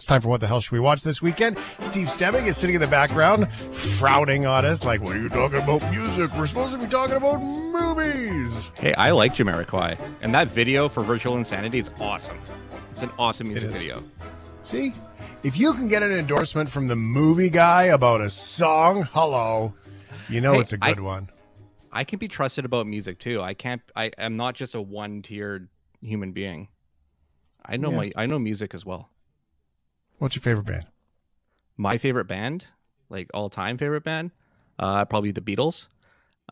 It's time for What the Hell Should We Watch this weekend? Steve Stebbing is sitting in the background, frowning on us like, What are you talking about music? We're supposed to be talking about movies. Hey, I like Jamiroquai, and that video for Virtual Insanity is awesome. It's an awesome music video. See? If you can get an endorsement from the movie guy about a song, hello, you know Hey, it's a good I- one. I can be trusted about music too. I can't. I am not just a one-tiered human being. I know Yeah. my. I know music as well. What's your favorite band? My favorite band, like all-time favorite band, uh, probably the Beatles.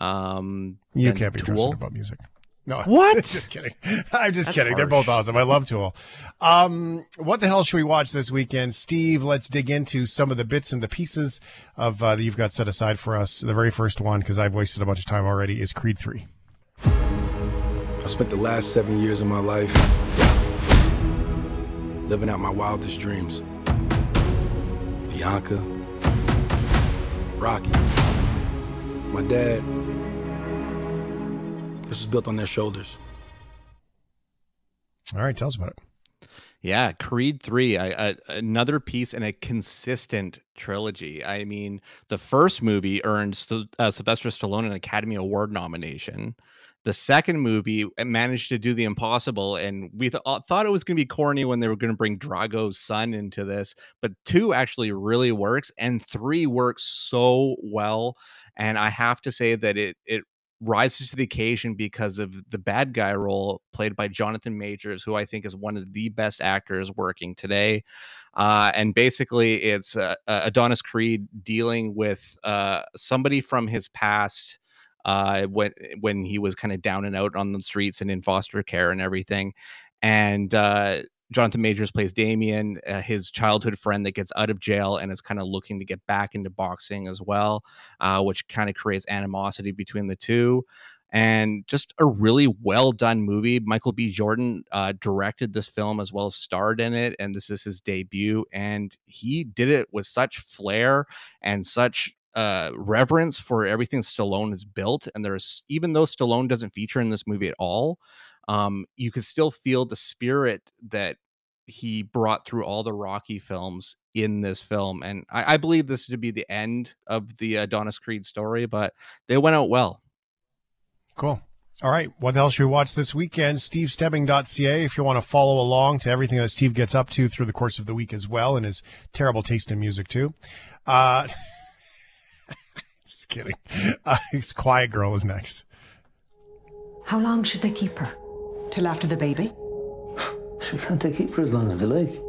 Um, You can't be Tool. about music. No, What? just kidding. I'm just That's kidding. They're both awesome. I love Tool. Um, what the hell should we watch this weekend, Steve? Let's dig into some of the bits and the pieces of uh, that you've got set aside for us. The very first one, because I've wasted a bunch of time already, is Creed Three. I spent the last seven years of my life living out my wildest dreams. Bianca, Rocky, my dad. This was built on their shoulders. All right, tell us about it. Yeah, Creed 3, I, I, another piece in a consistent trilogy. I mean, the first movie earned St- uh, Sylvester Stallone an Academy Award nomination. The second movie managed to do the impossible, and we th- uh, thought it was going to be corny when they were going to bring Drago's son into this. But two actually really works, and three works so well. And I have to say that it it rises to the occasion because of the bad guy role played by Jonathan Majors, who I think is one of the best actors working today. Uh, and basically, it's uh, Adonis Creed dealing with uh, somebody from his past. Uh, when when he was kind of down and out on the streets and in foster care and everything, and uh, Jonathan Majors plays Damien, uh, his childhood friend that gets out of jail and is kind of looking to get back into boxing as well, uh, which kind of creates animosity between the two. And just a really well done movie. Michael B. Jordan uh, directed this film as well as starred in it, and this is his debut. And he did it with such flair and such uh, reverence for everything Stallone has built. And there's even though Stallone doesn't feature in this movie at all, um, you can still feel the spirit that he brought through all the Rocky films in this film. And I, I believe this to be the end of the Adonis Creed story, but they went out well. Cool. All right. What hell should we watch this weekend? SteveStebbing.ca if you want to follow along to everything that Steve gets up to through the course of the week as well and his terrible taste in music too. Uh, just kidding. Uh, Quiet Girl is next. How long should they keep her? Till after the baby? She can't they keep her as long as they like?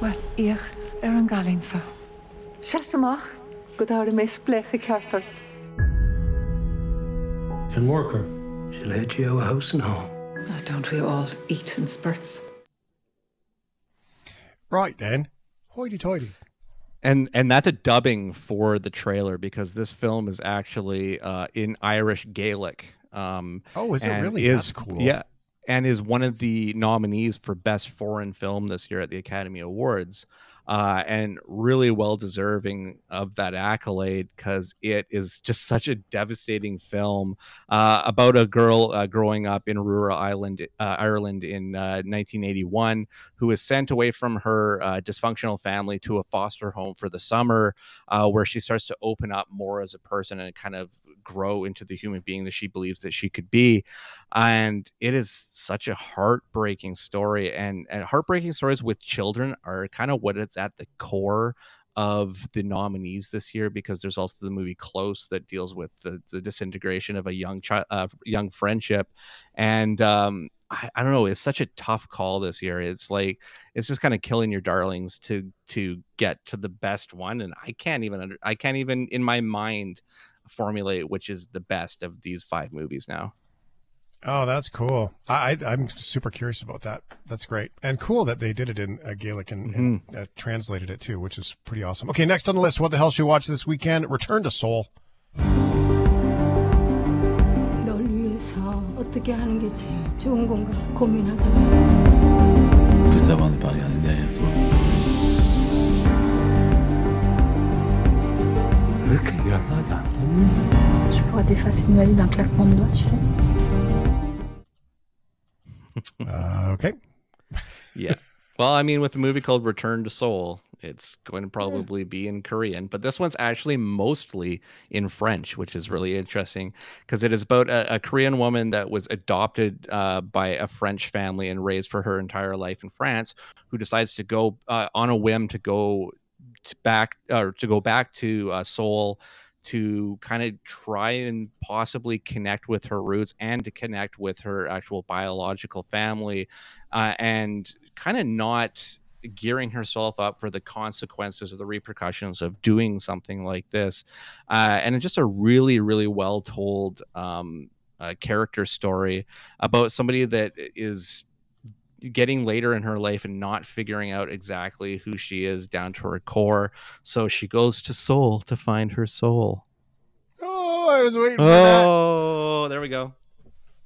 Well, ich er an galinsa. Seasamach go dáir mé spleche ceartart. Can work her. She'll head you out of house and home. Oh, don't we all eat in spurts? Right then. Hoity toity. And and that's a dubbing for the trailer because this film is actually uh, in Irish Gaelic. Um, Oh, is it really? Is, That's cool. Yeah, and is one of the nominees for best foreign film this year at the Academy Awards, uh, and really well deserving of that accolade because it is just such a devastating film uh, about a girl uh, growing up in rural Ireland, uh, Ireland in uh, 1981 who is sent away from her uh, dysfunctional family to a foster home for the summer, uh, where she starts to open up more as a person and kind of grow into the human being that she believes that she could be. And it is such a heartbreaking story, and, and heartbreaking stories with children are kind of what it's at the core of the nominees this year because there's also the movie Close that deals with the, the disintegration of a young child, uh, young friendship, and um, I, I don't know. It's such a tough call this year. It's like it's just kind of killing your darlings to to get to the best one, and I can't even under, I can't even in my mind formulate which is the best of these five movies now. Oh, that's cool. I, I, I'm super curious about that. That's great. And cool that they did it in uh, Gaelic and, and uh, translated it too, which is pretty awesome. Okay, next on the list, what the hell should we watch this weekend? Return to Seoul. Je pourrais de ma vie d'un claquement de doigts, tu sais. Uh, okay. Yeah. Well, I mean, with a movie called Return to Seoul, it's going to probably be in Korean, but this one's actually mostly in French, which is really interesting because it is about a, a Korean woman that was adopted uh, by a French family and raised for her entire life in France, who decides to go uh, on a whim to go to back or to go back to uh, Seoul to kind of try and possibly connect with her roots and to connect with her actual biological family uh, and kind of not gearing herself up for the consequences or the repercussions of doing something like this uh, and just a really really well told um, uh, character story about somebody that is getting later in her life and not figuring out exactly who she is down to her core. So she goes to Seoul to find her soul. Oh, I was waiting for that. Oh, there we go.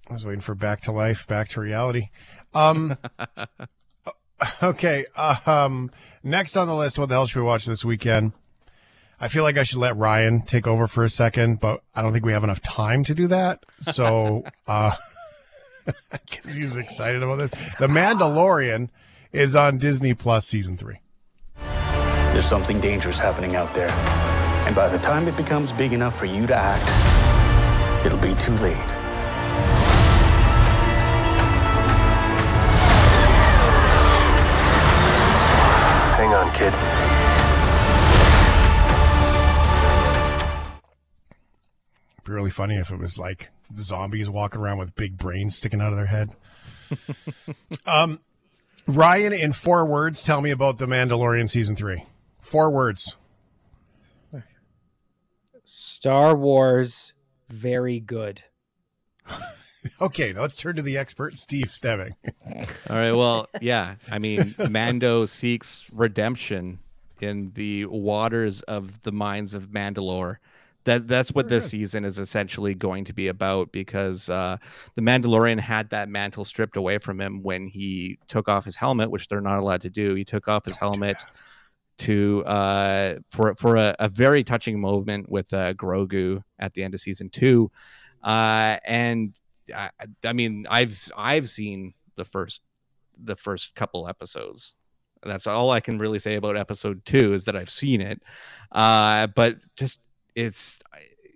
I was waiting for back to life, back to reality. Um, okay. Uh, um, next on the list, what the hell should we watch this weekend? I feel like I should let Ryan take over for a second, but I don't think we have enough time to do that. So, uh, because he's excited about this. The Mandalorian is on Disney Plus season three. There's something dangerous happening out there. And by the time it becomes big enough for you to act, it'll be too late. Hang on, kid. It'd be really funny if it was like zombies walking around with big brains sticking out of their head. um, Ryan, in four words, tell me about The Mandalorian season three. Four words. Star Wars, very good. Okay, now let's turn to the expert, Steve Stebbing. All right. Well, yeah. I mean, Mando seeks redemption in the waters of the mines of Mandalore. That that's what this season is essentially going to be about because uh, the Mandalorian had that mantle stripped away from him when he took off his helmet, which they're not allowed to do. He took off his helmet to uh, for for a, a very touching moment with uh, Grogu at the end of season two, uh, and I, I mean I've I've seen the first the first couple episodes. That's all I can really say about episode two is that I've seen it, uh, but just it's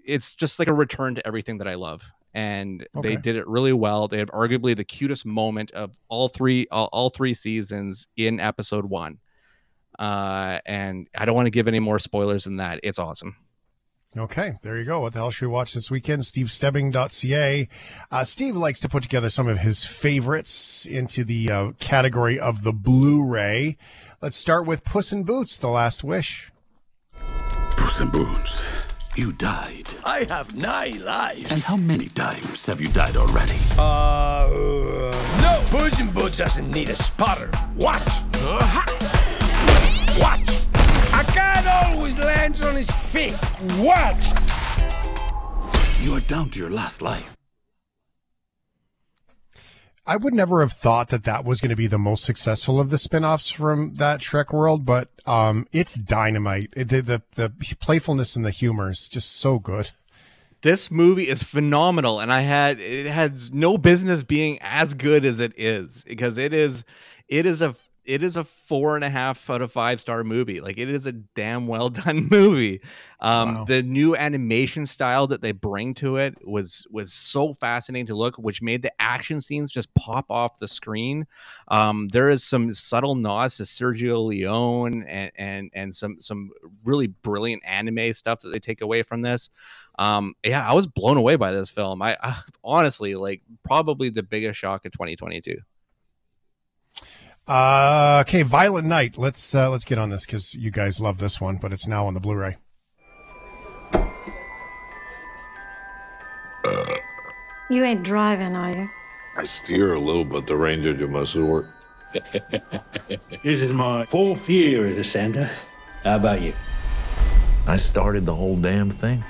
it's just like a return to everything that I love. And Okay. they did it really well. They have arguably the cutest moment of all three all, all three seasons in episode one. Uh, and I don't want to give any more spoilers than that. It's awesome. Okay, there you go. What the hell should we watch this weekend? SteveStebbing.ca. Uh, Steve likes to put together some of his favorites into the uh, category of the Blu-ray. Let's start with Puss in Boots: The Last Wish. Puss in Boots, you died. I have nine lives. And how many times have you died already? Uh, no. Puss in Boots doesn't need a spotter. Watch. Uh-ha. Watch. A cat always lands on his feet. Watch. You are down to your last life. I would never have thought that that was going to be the most successful of the spin-offs from that Shrek world, but um, it's dynamite. The, the the playfulness and the humor is just so good. This movie is phenomenal, and I had it has no business being as good as it is because it is it is a it is a four and a half out of five star movie. Like it is a damn well done movie. Um, Wow. The new animation style that they bring to it was was so fascinating to look, which made the action scenes just pop off the screen. Um, there is some subtle nods to Sergio Leone and and and some some really brilliant anime stuff that they take away from this. Um, yeah, I was blown away by this film. I, I honestly like probably the biggest shock of 2022. Uh, okay, Violent Night. Let's uh, let's get on this because you guys love this one, but it's now on the Blu-ray. You ain't driving, are you? I steer a little, but the ranger do most of the work. This is my fourth year as a Santa. How about you? I started the whole damn thing.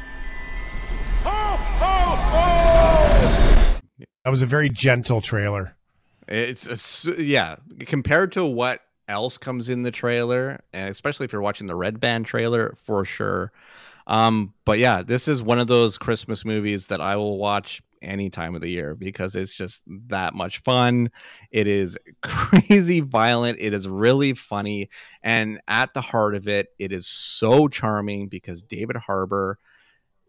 That was a very gentle trailer. It's, it's yeah, compared to what else comes in the trailer, and especially if you're watching the Red Band trailer, for sure. Um, but yeah, this is one of those Christmas movies that I will watch any time of the year because it's just that much fun. It is crazy violent. It is really funny. And at the heart of it, it is so charming because David Harbour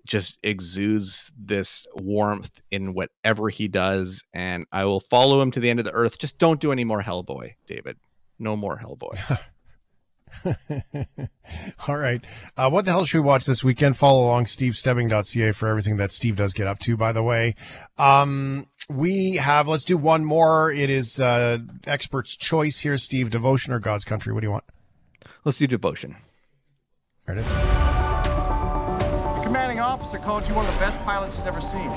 just exudes this warmth in whatever he does. And I will follow him to the end of the earth. Just don't do any more Hellboy, David. No more Hellboy. All right. Uh, what the hell should we watch this weekend? Follow along stevestebbing.ca for everything that Steve does get up to, by the way. Um, we have, let's do one more. It is uh, expert's choice here, Steve. Devotion or God's country? What do you want? Let's do devotion. There it is. The commanding officer called you one of the best pilots he's ever seen.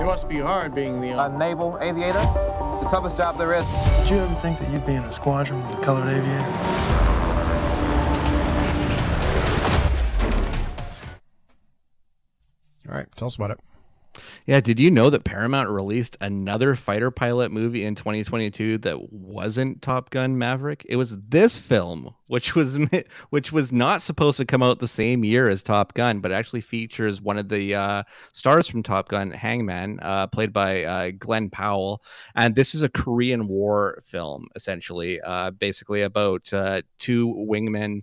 It must be hard being the a naval aviator. It's the toughest job there is. Did you ever think that you'd be in a squadron with a colored aviator? All right, tell us about it. Yeah, did you know that Paramount released another fighter pilot movie in 2022 that wasn't Top Gun Maverick? It was this film, which was which was not supposed to come out the same year as Top Gun, but actually features one of the uh, stars from Top Gun, Hangman, uh, played by uh, Glenn Powell, and this is a Korean War film, essentially, uh, basically about uh, two wingmen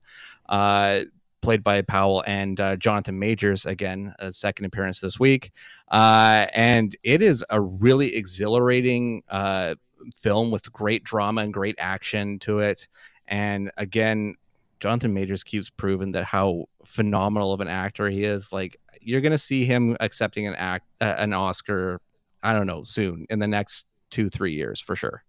uh, played by Powell and uh, Jonathan Majors again, a second appearance this week. Uh, and it is a really exhilarating uh, film with great drama and great action to it. And again, Jonathan Majors keeps proving that how phenomenal of an actor he is. Like you're to see him accepting an act, uh, an Oscar. I don't know, soon in the next two, three years for sure.